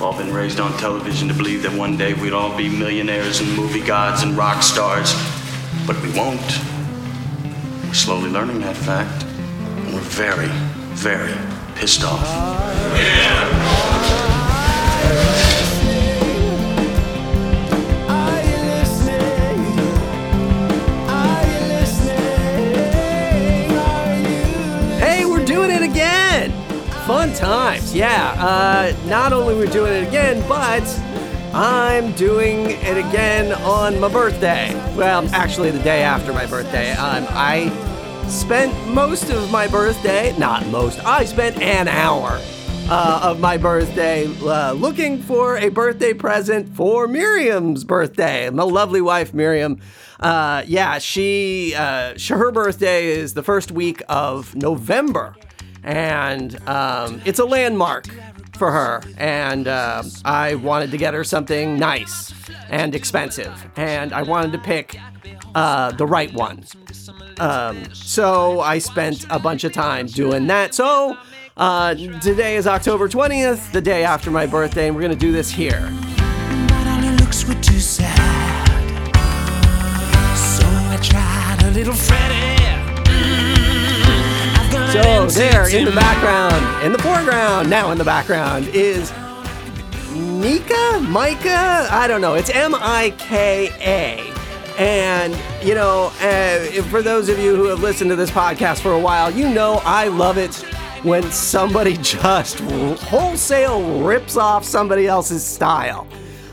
All been raised on television to believe that one day we'd all be millionaires and movie gods and rock stars, but we won't. We're slowly learning that fact, and we're very, very pissed off. Hey, times, yeah. Uh, not only we're doing it again, but I'm doing it again on my birthday. Well, actually, the day after my birthday. Um, I spent most of my birthday, not most, I spent an hour uh, of my birthday uh, looking for a birthday present for Miriam's birthday. My lovely wife, Miriam. Uh, yeah, she, uh, she, her birthday is the first week of November, and um, it's a landmark for her. And uh, I wanted to get her something nice and expensive, and I wanted to pick uh, the right one. Um, so I spent a bunch of time doing that. So uh, today is October 20th, the day after my birthday, and we're gonna do this here. So So there in the background, in the foreground, now in the background is Mika, Micah. I don't know. It's M I K A. And you know, uh, for those of you who have listened to this podcast for a while, you know I love it when somebody just wholesale rips off somebody else's style.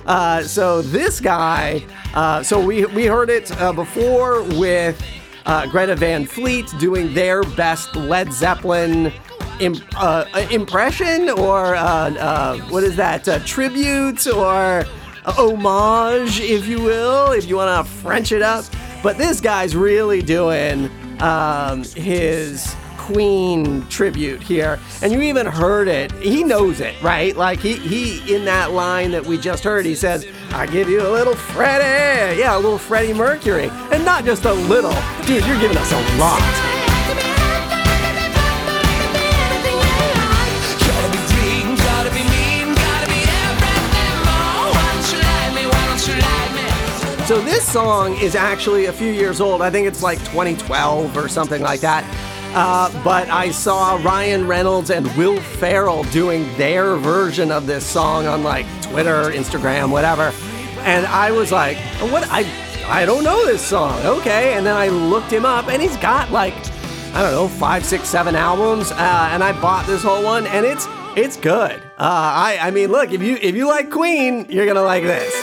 Uh, so this guy, uh, so we we heard it uh, before with uh, Greta Van Fleet doing their best Led Zeppelin im- uh, impression or uh, uh, what is that uh, tribute or homage, if you will, if you want to French it up. But this guy's really doing um, his Queen tribute here, and you even heard it. He knows it, right? Like he he in that line that we just heard, he says, "I give you a little Freddie, yeah, a little Freddie Mercury, and not just a little, dude. You're giving us a lot." So this song is actually a few years old. I think it's like 2012 or something like that. Uh, but I saw Ryan Reynolds and Will Ferrell doing their version of this song on like Twitter, Instagram, whatever. And I was like, what? I I don't know this song. Okay. And then I looked him up, and he's got like I don't know five, six, seven albums. Uh, and I bought this whole one, and it's it's good. Uh, I I mean, look if you if you like Queen, you're gonna like this.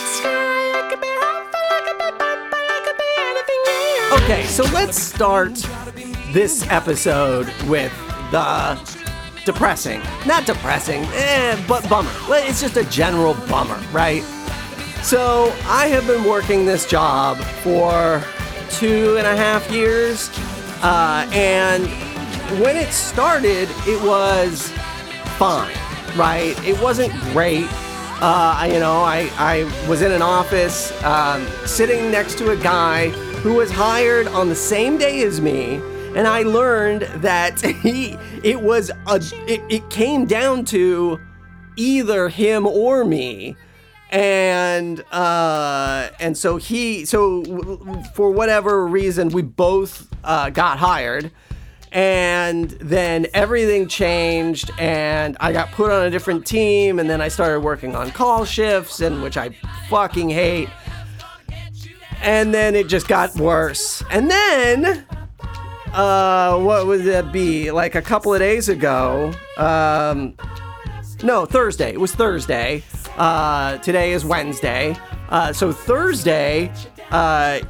Okay, so let's start this episode with the depressing. Not depressing, eh, but bummer. It's just a general bummer, right? So I have been working this job for two and a half years, uh, and when it started, it was fine, right? It wasn't great. Uh, you know, I, I was in an office um, sitting next to a guy who was hired on the same day as me, and I learned that he it was a it, it came down to either him or me. And uh and so he so for whatever reason we both uh got hired. And then everything changed and i got put on a different team and then i started working on call shifts and which i fucking hate. And then it just got worse. And then uh what would that be like a couple of days ago um no, Thursday. It was Thursday. Uh, today is Wednesday. Uh, so Thursday, uh,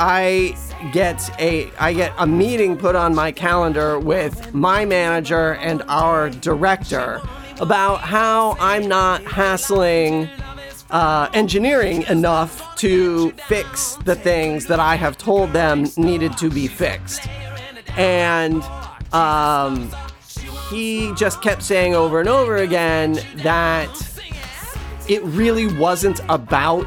I get a I get a meeting put on my calendar with my manager and our director about how I'm not hassling uh, engineering enough to fix the things that I have told them needed to be fixed, and um, he just kept saying over and over again that it really wasn't about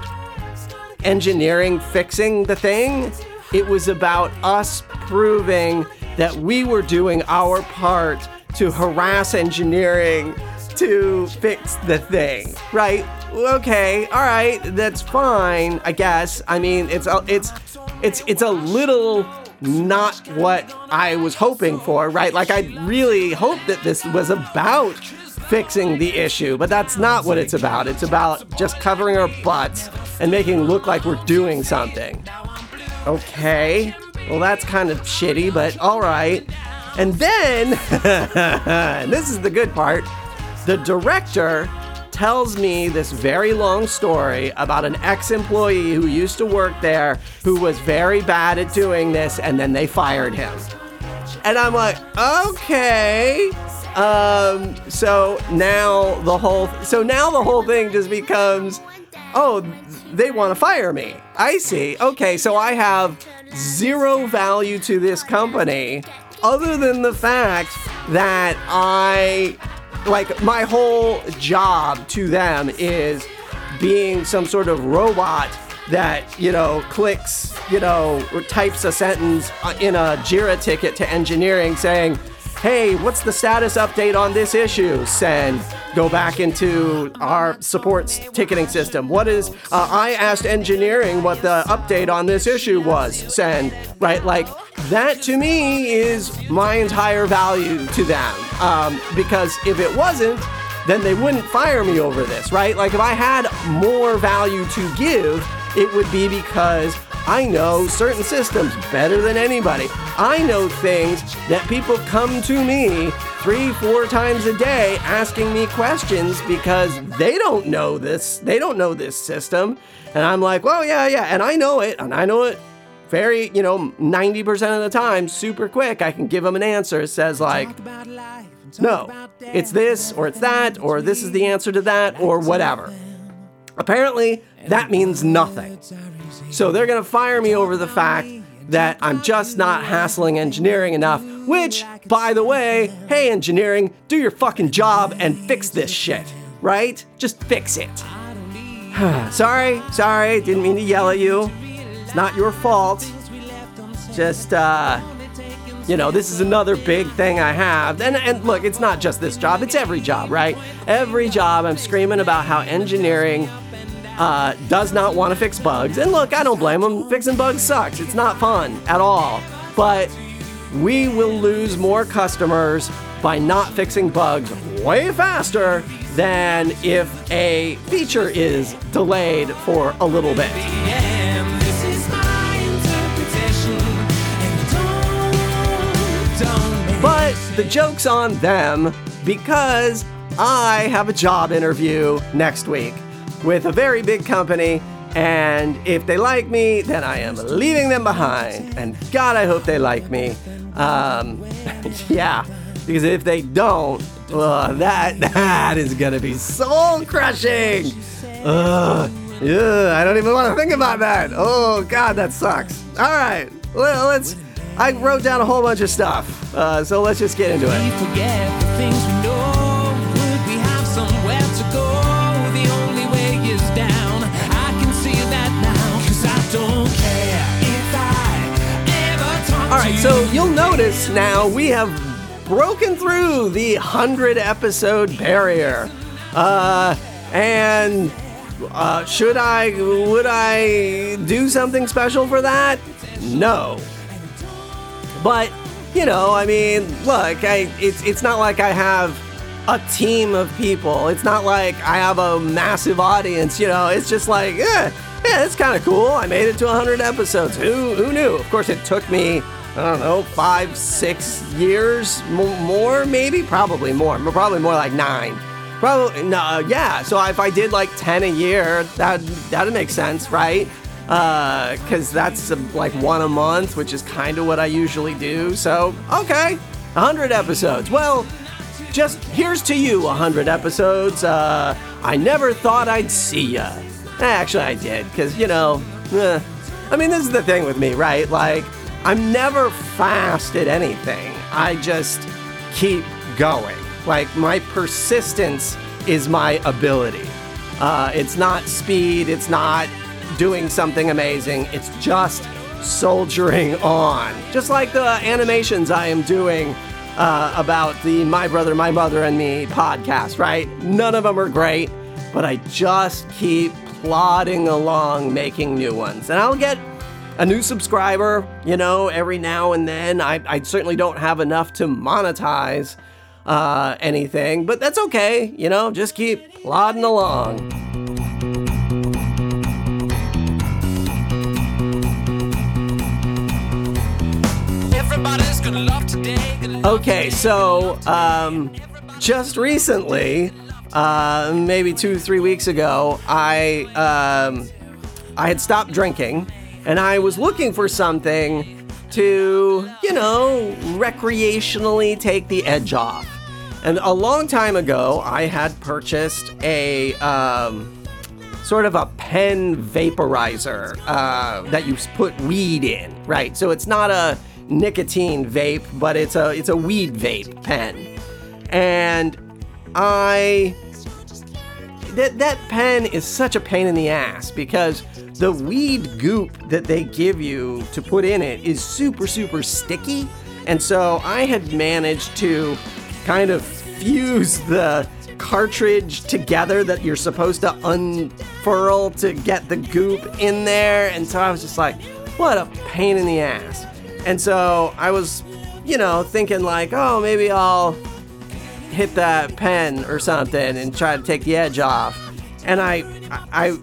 engineering fixing the thing. It was about us proving that we were doing our part to harass engineering to fix the thing, right? Okay, all right, that's fine, I guess. I mean, it's a, it's it's it's a little not what I was hoping for, right? Like I really hoped that this was about fixing the issue, but that's not what it's about. It's about just covering our butts and making look like we're doing something. Okay. Well, that's kind of shitty, but all right. And then, and this is the good part, the director tells me this very long story about an ex employee who used to work there who was very bad at doing this, and then they fired him. And I'm like, okay. Um, so now the whole so now the whole thing just becomes oh, they want to fire me. I see. Okay, so I have zero value to this company other than the fact that I like my whole job to them is being some sort of robot that you know clicks you know or types a sentence uh, in a jira ticket to engineering saying hey what's the status update on this issue send go back into our support ticketing system. What is uh, i asked engineering what the update on this issue was send right? Like that to me is my entire value to them um, because if it wasn't then they wouldn't fire me over this, right? Like if I had more value to give, it would be because I know certain systems better than anybody. I know things that people come to me three, four times a day asking me questions because they don't know this. They don't know this system. And I'm like, well, yeah, yeah. And I know it. And I know it very, you know, 90% of the time, super quick. I can give them an answer. It says, like, no, it's this or it's that or this is the answer to that or whatever. Apparently, that means nothing. So they're going to fire me over the fact that I'm just not hassling engineering enough, which, by the way, hey, engineering, do your fucking job and fix this shit, right? Just fix it. sorry, sorry, didn't mean to yell at you. It's not your fault. Just, uh, you know, this is another big thing I have. And, and look, it's not just this job, it's every job, right? Every job, I'm screaming about how engineering uh, does not want to fix bugs. And look, I don't blame them. Fixing bugs sucks, it's not fun at all. But we will lose more customers by not fixing bugs way faster than if a feature is delayed for a little bit. But the joke's on them because I have a job interview next week with a very big company. And if they like me, then I am leaving them behind. And God, I hope they like me. Um, yeah, because if they don't, uh, that that is gonna be soul crushing. Ugh, ugh, I don't even want to think about that. Oh God, that sucks. All right, well, let's. I wrote down a whole bunch of stuff, uh, so let's just get into we it. forget the things we know. Would we have somewhere to go? The only way is down. I can see that now. Cause I don't care if I ever talk All to you. so you'll notice now we have broken through the 100 episode barrier. Uh, and uh, should I, would I do something special for that? No. But, you know, I mean, look, I, it's, it's not like I have a team of people. It's not like I have a massive audience, you know. It's just like, yeah, yeah, it's kind of cool. I made it to 100 episodes. Who, who knew? Of course, it took me, I don't know, five, six years, mo- more maybe, probably more, probably more like nine. Probably no, yeah. So if I did like 10 a year, that that'd make sense, right? Because that's uh, like one a month, which is kind of what I usually do. So okay, 100 episodes. Well, just here's to you 100 episodes uh, i never thought i'd see ya actually i did because you know eh. i mean this is the thing with me right like i'm never fast at anything i just keep going like my persistence is my ability uh, it's not speed it's not doing something amazing it's just soldiering on just like the animations i am doing uh, about the My Brother, My Brother, and Me podcast, right? None of them are great, but I just keep plodding along making new ones. And I'll get a new subscriber, you know, every now and then. I, I certainly don't have enough to monetize uh, anything, but that's okay, you know, just keep plodding along. Okay, so um, just recently, uh, maybe two, three weeks ago, I um, I had stopped drinking, and I was looking for something to, you know, recreationally take the edge off. And a long time ago, I had purchased a um, sort of a pen vaporizer uh, that you put weed in, right? So it's not a nicotine vape, but it's a it's a weed vape pen, and I that that pen is such a pain in the ass because the weed goop that they give you to put in it is super super sticky, and so I had managed to kind of fuse the cartridge together that you're supposed to unfurl to get the goop in there, and so I was just like, what a pain in the ass. And so I was, you know, thinking like, oh, maybe I'll hit that pen or something and try to take the edge off. And I, I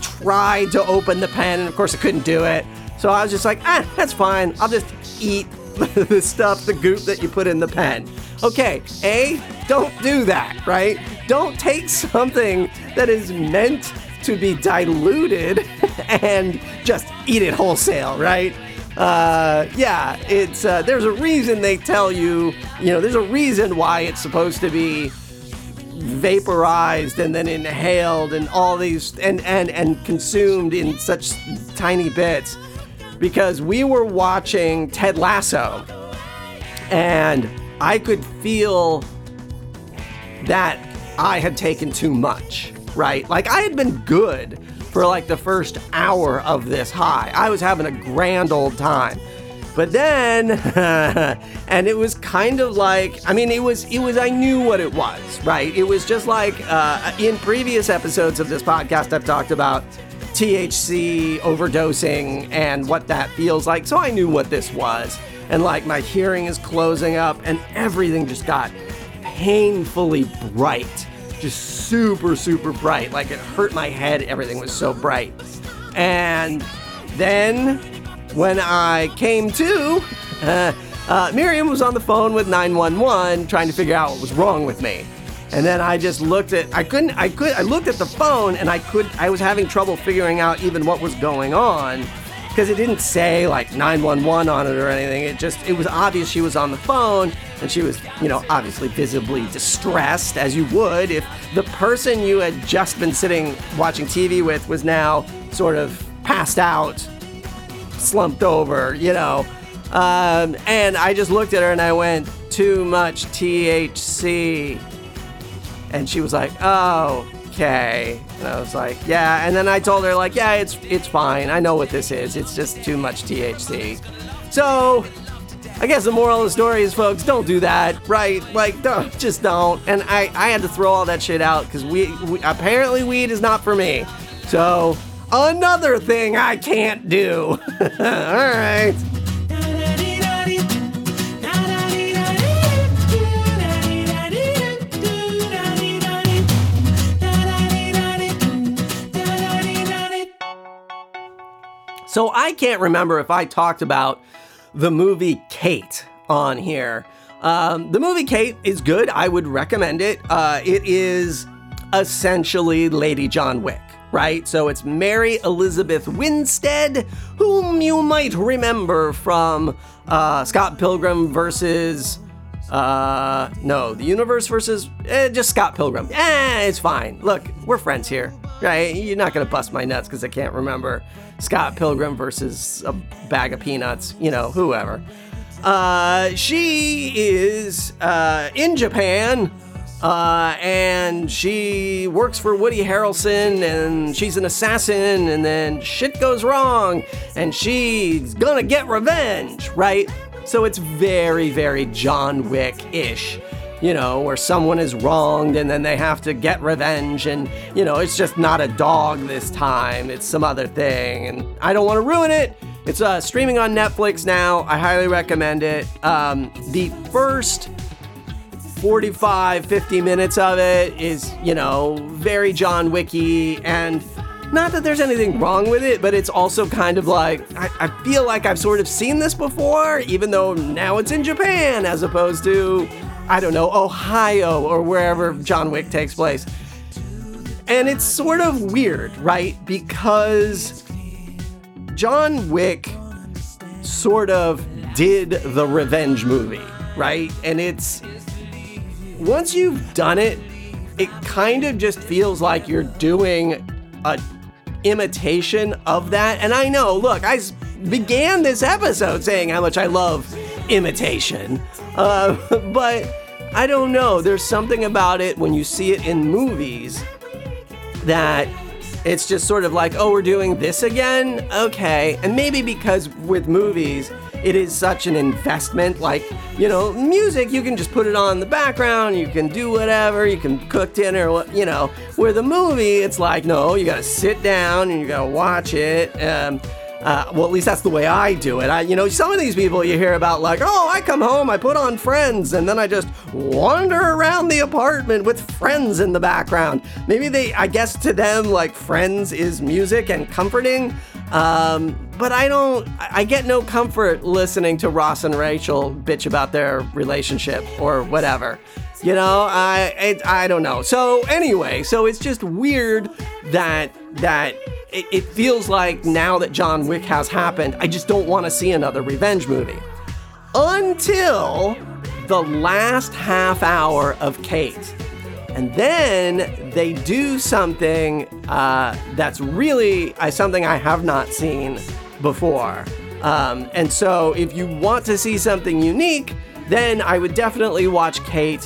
tried to open the pen, and of course I couldn't do it. So I was just like, ah, that's fine. I'll just eat the stuff, the goop that you put in the pen. Okay, A, don't do that, right? Don't take something that is meant to be diluted and just eat it wholesale, right? Uh, yeah, it's uh, there's a reason they tell you, you know, there's a reason why it's supposed to be vaporized and then inhaled and all these and and and consumed in such tiny bits because we were watching Ted Lasso and I could feel that I had taken too much, right? Like I had been good for like the first hour of this high. I was having a grand old time. But then and it was kind of like I mean it was it was I knew what it was, right? It was just like uh, in previous episodes of this podcast I've talked about THC overdosing and what that feels like. So I knew what this was. And like my hearing is closing up and everything just got painfully bright. Just super, super bright. Like it hurt my head. Everything was so bright. And then when I came to, uh, uh, Miriam was on the phone with 911 trying to figure out what was wrong with me. And then I just looked at I couldn't I could I looked at the phone and I could I was having trouble figuring out even what was going on because it didn't say like 911 on it or anything. It just it was obvious she was on the phone and she was, you know, obviously visibly distressed as you would if the person you had just been sitting watching TV with was now sort of passed out, slumped over, you know. Um, and I just looked at her and I went, too much THC. And she was like, oh, okay. And I was like, yeah. And then I told her, like, yeah, it's it's fine. I know what this is. It's just too much THC. So I guess the moral of the story is, folks, don't do that, right? Like, don't, just don't. And I, I had to throw all that shit out because we, we apparently weed is not for me. So another thing I can't do. all right. So I can't remember if I talked about the movie Kate on here. Um, the movie Kate is good. I would recommend it. Uh, it is essentially Lady John Wick, right? So it's Mary Elizabeth Winstead, whom you might remember from uh, Scott Pilgrim versus. Uh, no, the universe versus eh, just Scott Pilgrim. Eh, it's fine. Look, we're friends here, right? You're not gonna bust my nuts because I can't remember Scott Pilgrim versus a bag of peanuts. You know, whoever. Uh, she is uh, in Japan, uh, and she works for Woody Harrelson, and she's an assassin, and then shit goes wrong, and she's gonna get revenge, right? So it's very, very John Wick ish. You know, where someone is wronged and then they have to get revenge, and, you know, it's just not a dog this time, it's some other thing. And I don't want to ruin it. It's uh, streaming on Netflix now. I highly recommend it. Um, the first 45, 50 minutes of it is, you know, very John Wicky and not that there's anything wrong with it, but it's also kind of like, I, I, feel like I've sort of seen this before, even though now it's in Japan as opposed to, I don't know, Ohio or wherever John Wick takes place. And it's sort of weird, right? Because John Wick sort of did the revenge movie, right? And it's, once you've done it, it kind of just feels like you're doing a imitation of that. And I know, look, I began this episode saying how much I love imitation, uh, but I don't know. There's something about it when you see it in movies that it's just sort of like, oh, we're doing this again? Okay. And maybe because with movies, it is such an investment. Like, you know, music, you can just put it on in the background, you can do whatever, you can cook dinner, you know. Where the movie, it's like, no, you gotta sit down and you gotta watch it. Um, uh, well, at least that's the way I do it. I, you know, some of these people you hear about, like, oh, I come home, I put on Friends, and then I just wander around the apartment with Friends in the background. Maybe they, I guess to them, like, Friends is music and comforting. Um, but I don't, I get no comfort listening to Ross and Rachel bitch about their relationship or whatever. You know, I, it, I don't know. So anyway, so it's just weird that, that it, it feels like now that John Wick has happened, I just don't want to see another revenge movie. Until the last half hour of Kate. And then they do something uh, that's really uh, something I have not seen before. Um, and so, if you want to see something unique, then I would definitely watch Kate.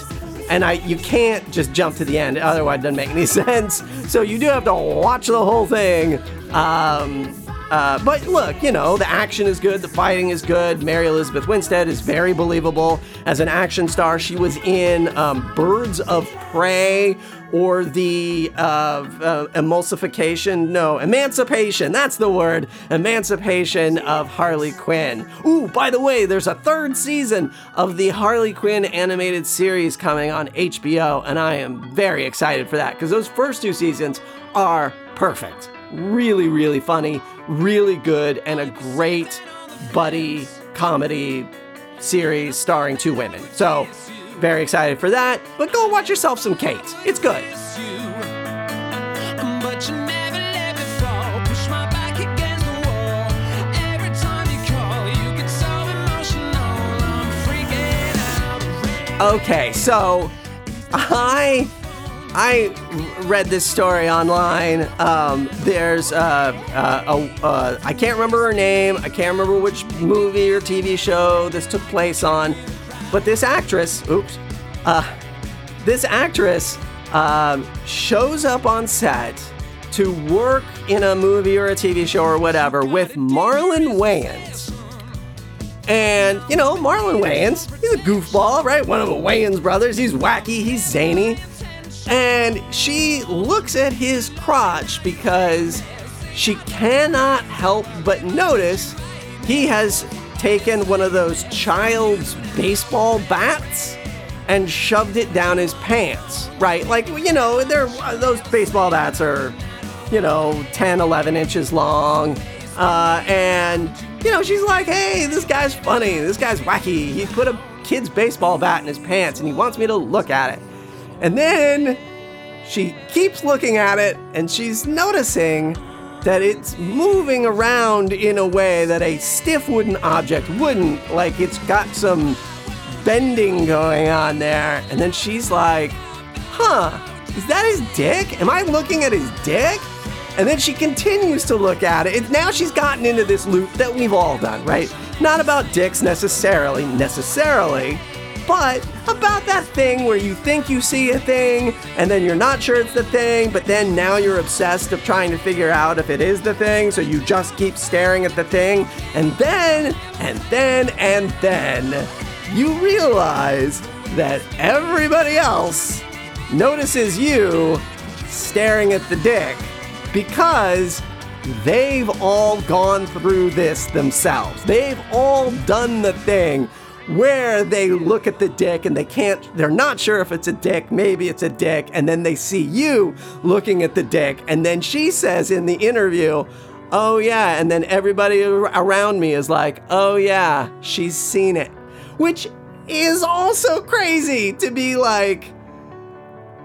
And I, you can't just jump to the end, otherwise it doesn't make any sense. So you do have to watch the whole thing. Um, uh, but look, you know, the action is good, the fighting is good. Mary Elizabeth Winstead is very believable as an action star. She was in um, Birds of Prey or the uh, uh, emulsification, no, emancipation, that's the word, emancipation of Harley Quinn. Ooh, by the way, there's a third season of the Harley Quinn animated series coming on HBO, and I am very excited for that because those first two seasons are perfect really, really funny, really good, and a great buddy comedy series starring two women. So, very excited for that. But go watch yourself some Kate. It's good. Okay, so I I read this story online. Um, there's uh, uh, a, uh, I can't remember her name. I can't remember which movie or TV show this took place on, but this actress, oops, uh, this actress um, shows up on set to work in a movie or a TV show or whatever with Marlon Wayans. And, you know, Marlon Wayans, he's a goofball, right? One of the Wayans brothers. He's wacky, he's zany. And she looks at his crotch because she cannot help but notice he has taken one of those child's baseball bats and shoved it down his pants, right? Like, you know, they're, those baseball bats are, you know, 10, 11 inches long. Uh, and, you know, she's like, hey, this guy's funny. This guy's wacky. He put a kid's baseball bat in his pants and he wants me to look at it. And then she keeps looking at it and she's noticing that it's moving around in a way that a stiff wooden object wouldn't. Like it's got some bending going on there. And then she's like, huh, is that his dick? Am I looking at his dick? And then she continues to look at it. now she's gotten into this loop that we've all done, right? Not about dicks necessarily, necessarily, but about that thing where you think you see a thing and then you're not sure it's the thing, but then now you're obsessed of trying to figure out if it is the thing, so you just keep staring at the thing, and then, and then, and then, you realize that everybody else notices you staring at the dick because they've all gone through this themselves. They've all done the thing where they look at the dick and they can't, they're not sure if it's a dick, maybe it's a dick, and then they see you looking at the dick, and then she says in the interview, Oh, yeah, and then everybody around me is like, Oh, yeah, she's seen it. Which is also crazy to be like,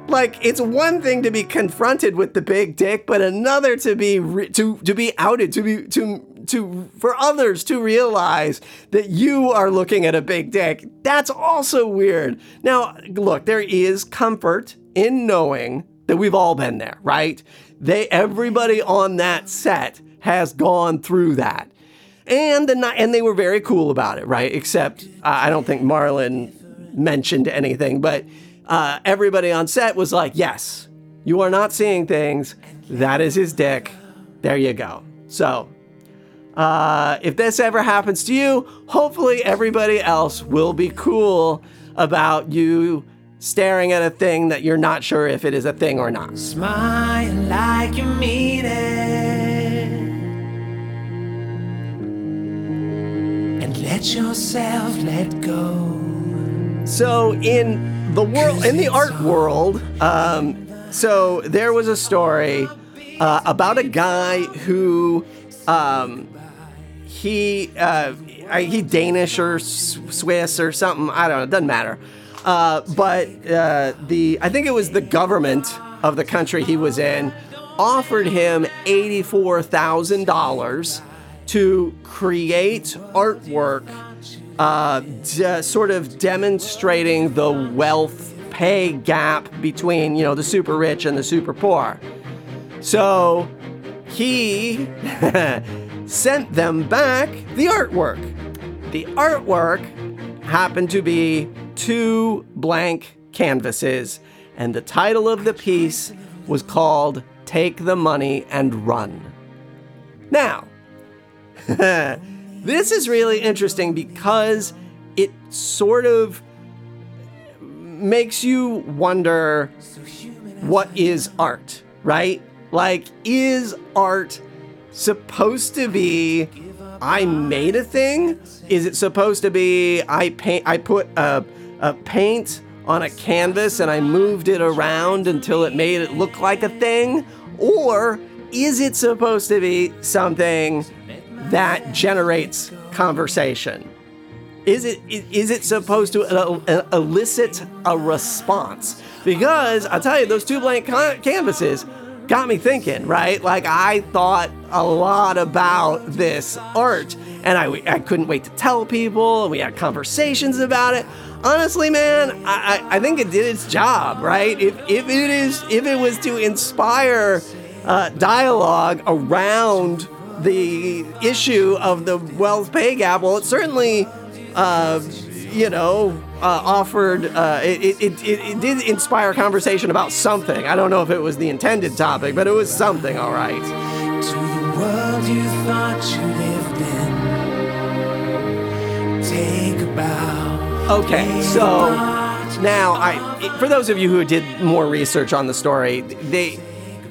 like it's one thing to be confronted with the big dick, but another to be re- to to be outed, to be to to for others to realize that you are looking at a big dick. That's also weird. Now, look, there is comfort in knowing that we've all been there, right? They everybody on that set has gone through that. And the and they were very cool about it, right? Except uh, I don't think Marlon mentioned anything, but uh, everybody on set was like, yes, you are not seeing things. That is his dick. There you go. So, uh, if this ever happens to you, hopefully everybody else will be cool about you staring at a thing that you're not sure if it is a thing or not. Smile like you mean it. And let yourself let go. So in the world, in the art world, um, so there was a story uh, about a guy who um, he uh, he Danish or Swiss or something. I don't know. It doesn't matter. Uh, but uh, the I think it was the government of the country he was in offered him eighty four thousand dollars to create artwork uh, sort of demonstrating the wealth pay gap between, you know, the super rich and the super poor. So he sent them back the artwork. The artwork happened to be two blank canvases, and the title of the piece was called Take the Money and Run. Now, this is really interesting because it sort of makes you wonder what is art, right? Like, is art supposed to be I made a thing? Is it supposed to be I paint I put a, a paint on a canvas and I moved it around until it made it look like a thing? Or is it supposed to be something that generates conversation? Is it is it supposed to uh, uh, elicit a response? Because I'll tell you, those two blank canvases got me thinking, right? Like I thought a lot about this art, and I I couldn't wait to tell people, and we had conversations about it. Honestly, man, I, I think it did its job, right? If if it is if it was to inspire uh, dialogue around the issue of the wealth pay gap, well, it certainly, uh, you know, uh, offered, uh, it, it, it, it, did inspire conversation about something. I don't know if it was the intended topic, but it was something, all right. To the world you thought you lived in, take a bow. Okay, so now I, for those of you who did more research on the story, they,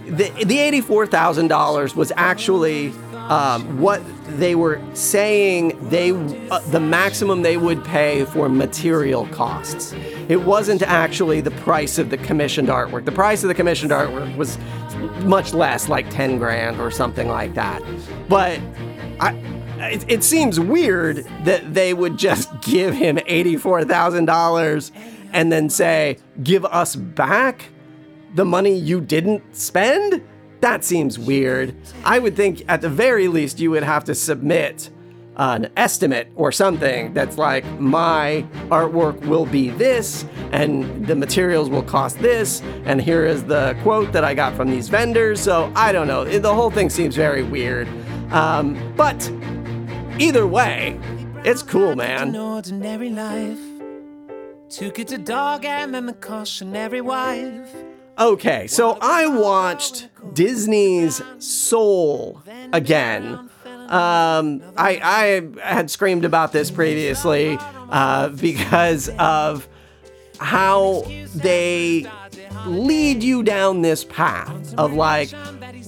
the, the $84,000 was actually um, what they were saying they uh, the maximum they would pay for material costs. It wasn't actually the price of the commissioned artwork. The price of the commissioned artwork was much less, like 10 grand or something like that. But I, it, it seems weird that they would just give him $84,000 and then say, give us back the money you didn't spend? That seems weird. I would think at the very least you would have to submit an estimate or something that's like my artwork will be this and the materials will cost this and here is the quote that i got from these vendors so i don't know the whole thing seems very weird um, but either way it's cool man An ordinary life. Took it to dog and then the cautionary wife. Okay, so I watched Disney's Soul again. Um, I, I had screamed about this previously uh, because of how they lead you down this path of like,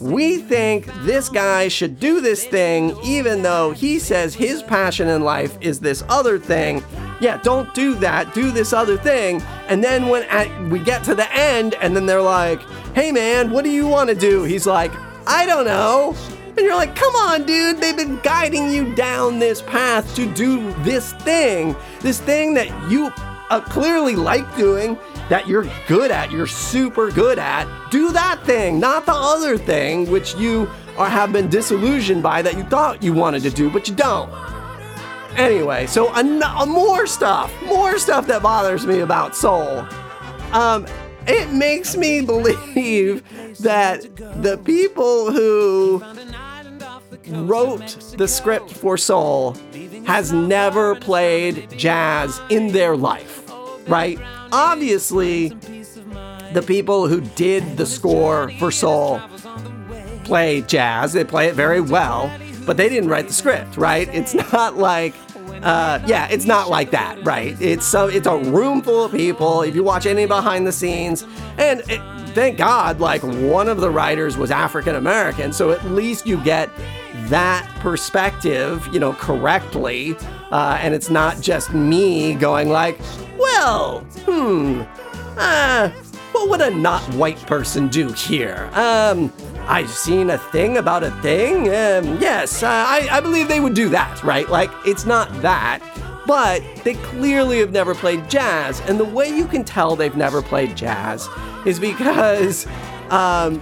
we think this guy should do this thing even though he says his passion in life is this other thing. Yeah, don't do that. Do this other thing. And then when at, we get to the end and then they're like, "Hey man, what do you want to do?" He's like, "I don't know." And you're like, "Come on, dude. They've been guiding you down this path to do this thing. This thing that you uh, clearly like doing that you're good at, you're super good at, do that thing, not the other thing which you are have been disillusioned by that you thought you wanted to do, but you don't. Anyway, so an- uh, more stuff, more stuff that bothers me about Soul. Um, it makes me believe that the people who wrote the script for Soul has never played jazz in their life, right? Obviously, the people who did the score for Soul play jazz, they play it very well, but they didn't write the script, right? It's not like uh, yeah, it's not like that, right? It's some, it's a room full of people. If you watch any behind the scenes, and it, thank God, like one of the writers was African American, so at least you get that perspective, you know, correctly, uh, and it's not just me going like, well, hmm, uh, what would a not white person do here? Um, I've seen a thing about a thing. Um, yes, uh, I, I believe they would do that, right? Like, it's not that, but they clearly have never played jazz. And the way you can tell they've never played jazz is because um,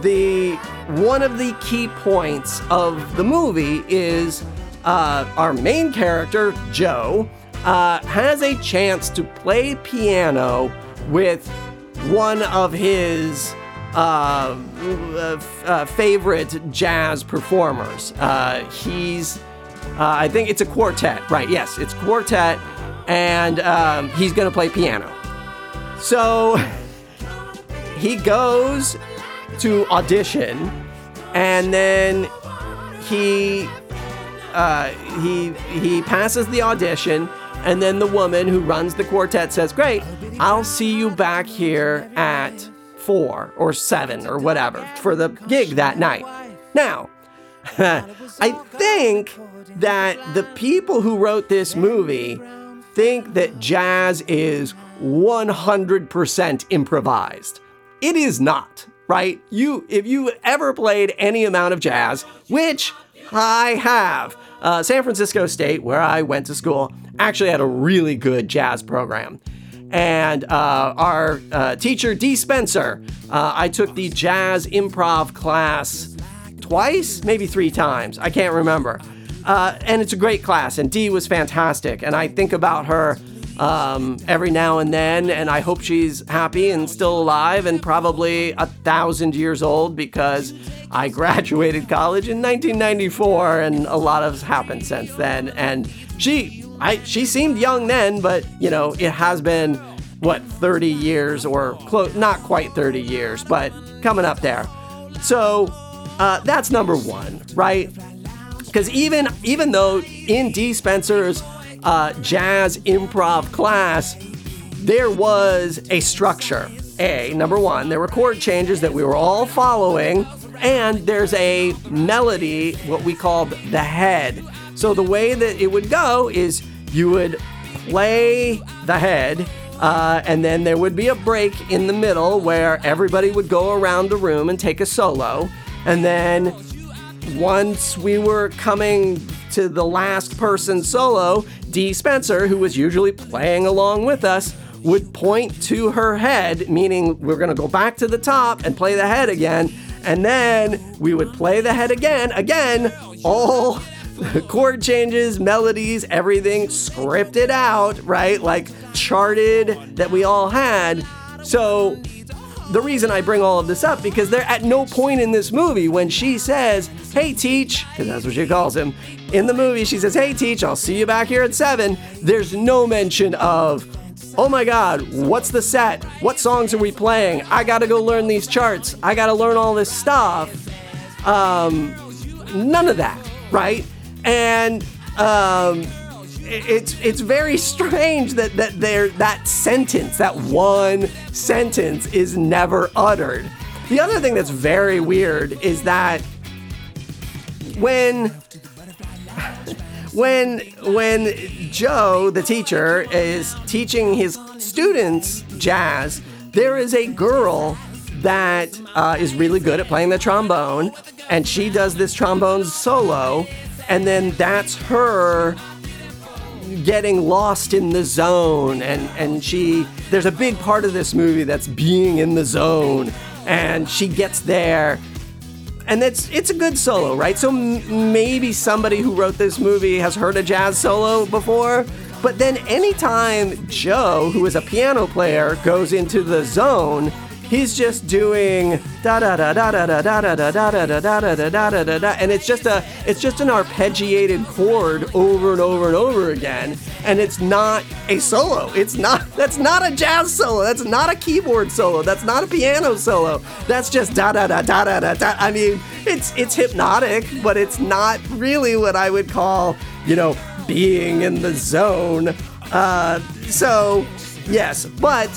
the one of the key points of the movie is uh, our main character, Joe, uh, has a chance to play piano with one of his uh, uh, favorite jazz performers. Uh, he's, uh, I think it's a quartet, right? Yes, it's quartet, and um, he's going to play piano. So he goes to audition, and then he uh, he he passes the audition, and then the woman who runs the quartet says, "Great, I'll see you back here at four or seven or whatever for the gig that night." Now, I think that the people who wrote this movie think that jazz is 100% improvised. It is not, right? You if you ever played any amount of jazz, which I have. Uh, San Francisco State, where I went to school, actually had a really good jazz program. And uh, our uh, teacher, Dee Spencer, uh, I took the jazz improv class twice, maybe three times. I can't remember. Uh, and it's a great class, and Dee was fantastic. And I think about her um, every now and then, and I hope she's happy and still alive and probably a thousand years old because I graduated college in 1994, and a lot has happened since then. And she, I, she seemed young then, but you know, it has been what 30 years or close, not quite 30 years, but coming up there. So uh, that's number one, right? Because even even though in Dee Spencer's uh, jazz improv class, there was a structure. A, number one, there were chord changes that we were all following, and there's a melody, what we called the head. So the way that it would go is you would play the head, uh, and then there would be a break in the middle where everybody would go around the room and take a solo. And then once we were coming to the last person solo, Dee Spencer, who was usually playing along with us, would point to her head, meaning we're going to go back to the top and play the head again. And then we would play the head again, again, all chord changes, melodies, everything scripted out, right? Like charted that we all had. So the reason I bring all of this up because there at no point in this movie when she says, "Hey, teach," because that's what she calls him. In the movie, she says, "Hey, teach, I'll see you back here at 7." There's no mention of oh my god, what's the set? What songs are we playing? I gotta go learn these charts. I gotta learn all this stuff. Um, none of that, right? And um, it- it's it's very strange that that there that sentence, that one sentence, is never uttered. The other thing that's very weird is that when when when Joe, the teacher, is teaching his students jazz, there is a girl that uh, is really good at playing the trombone, and she does this trombone solo, and then that's her getting lost in the zone and and she there's a big part of this movie that's being in the zone and she gets there and it's it's a good solo, right? So m- maybe somebody who wrote this movie has heard a jazz solo before. But then anytime Joe, who is a piano player, goes into the zone, he's just doing da da da da da da da da da da da da da da da da da da and it's just a it's just an arpeggiated chord over and over and over again and it's not a solo it's not that's not a jazz solo that's not a keyboard solo that's not a piano solo that's just da da da da da da da i mean it's it's hypnotic but it's not really what i would call you know being in the zone uh so yes but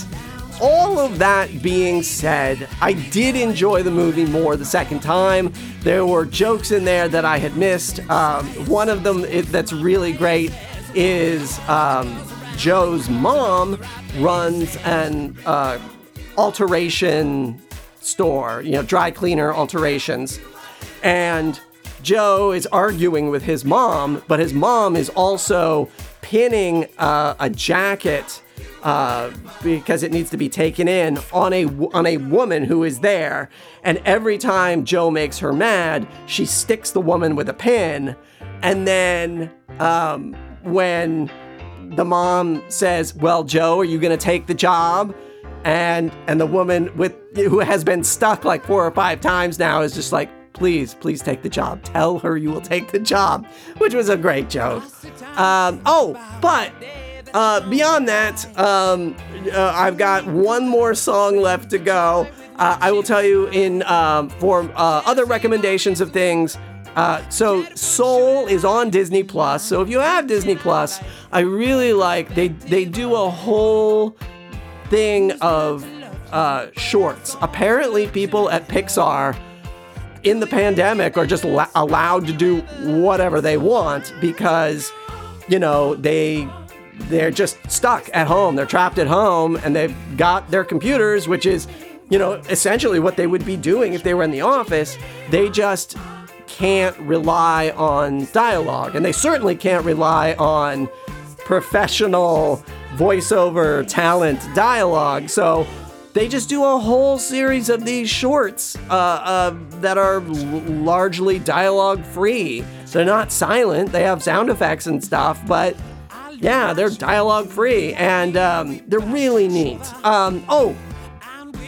all of that being said, I did enjoy the movie more the second time. There were jokes in there that I had missed. Um, one of them that's really great is um, Joe's mom runs an uh, alteration store, you know, dry cleaner alterations. And Joe is arguing with his mom, but his mom is also pinning uh, a jacket uh, because it needs to be taken in on a on a woman who is there. And every time Joe makes her mad, she sticks the woman with a pin. And then um, when the mom says, "Well, Joe, are you going to take the job?" and and the woman with who has been stuck like four or five times now is just like, "Please, please take the job. Tell her you will take the job," which was a great joke. Um, oh, but uh, beyond that, um, uh, I've got one more song left to go. Uh, I will tell you in um, for uh, other recommendations of things. Uh, so Soul is on Disney Plus. So if you have Disney Plus, I really like they they do a whole thing of uh, shorts. Apparently, people at Pixar in the pandemic are just la- allowed to do whatever they want because you know they they're just stuck at home. They're trapped at home and they've got their computers which is you know essentially what they would be doing if they were in the office. They just can't rely on dialogue and they certainly can't rely on professional voiceover talent dialogue. So they just do a whole series of these shorts uh, uh, that are l- largely dialogue free. They're not silent, they have sound effects and stuff, but yeah, they're dialogue free and um, they're really neat. Um, oh,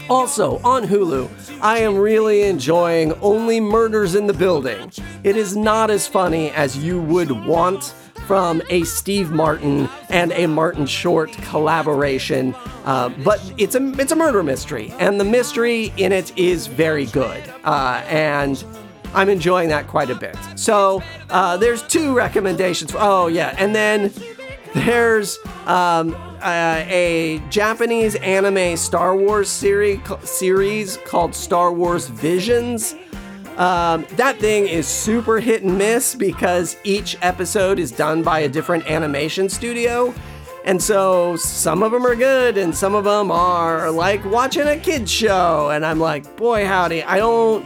also on Hulu, I am really enjoying Only Murders in the Building. It is not as funny as you would want from a Steve Martin and a Martin Short collaboration, uh, but it's a it's a murder mystery, and the mystery in it is very good, uh, and I'm enjoying that quite a bit. So uh, there's two recommendations. oh yeah, and then there's um, uh, a Japanese anime Star Wars series series called Star Wars Visions. Um, that thing is super hit and miss because each episode is done by a different animation studio. And so some of them are good and some of them are like watching a kid's show. And I'm like, boy, howdy, I don't,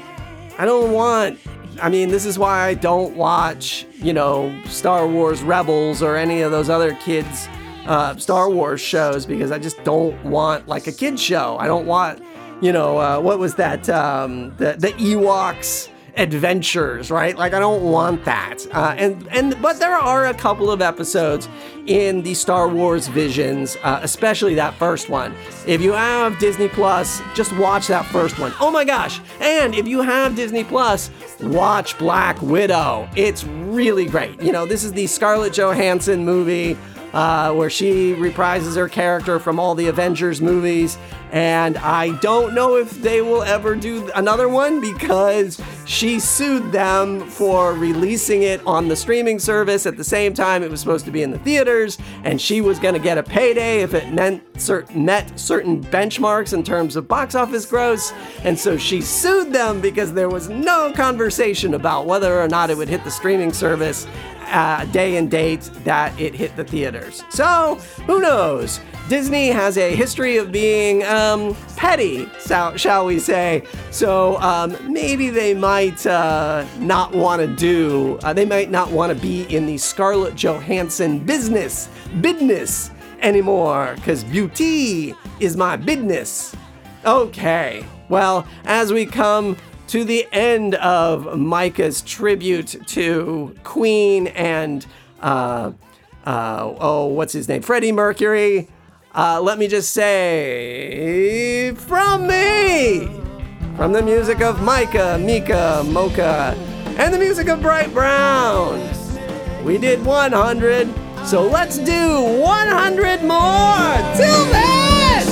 I don't want, I mean, this is why I don't watch, you know, Star Wars Rebels or any of those other kids' uh, Star Wars shows because I just don't want like a kid's show. I don't want, you know, uh, what was that? Um, the, the Ewoks adventures, right? Like I don't want that. Uh, and and but there are a couple of episodes in the Star Wars Visions, uh, especially that first one. If you have Disney Plus, just watch that first one. Oh my gosh! And if you have Disney Plus, watch Black Widow. It's really great. You know, this is the Scarlett Johansson movie uh, where she reprises her character from all the Avengers movies. And I don't know if they will ever do another one because she sued them for releasing it on the streaming service at the same time it was supposed to be in the theaters, and she was going to get a payday if it meant met certain benchmarks in terms of box office gross. And so she sued them because there was no conversation about whether or not it would hit the streaming service uh, day and date that it hit the theaters. So, who knows? Disney has a history of being um, petty, shall, we say. So um, maybe they might uh, not want to do, uh, they might not want to be in the Scarlett Johansson business, business anymore, because beauty is my business. Okay, well, as we come to the end of Micah's tribute to Queen and, uh, uh, oh, what's his name? Freddie Mercury. Uh, let me just say, from me, from the music of Micah, Mika, Mocha, and the music of Bright Brown, we did 100, so let's do 100 more. Till then!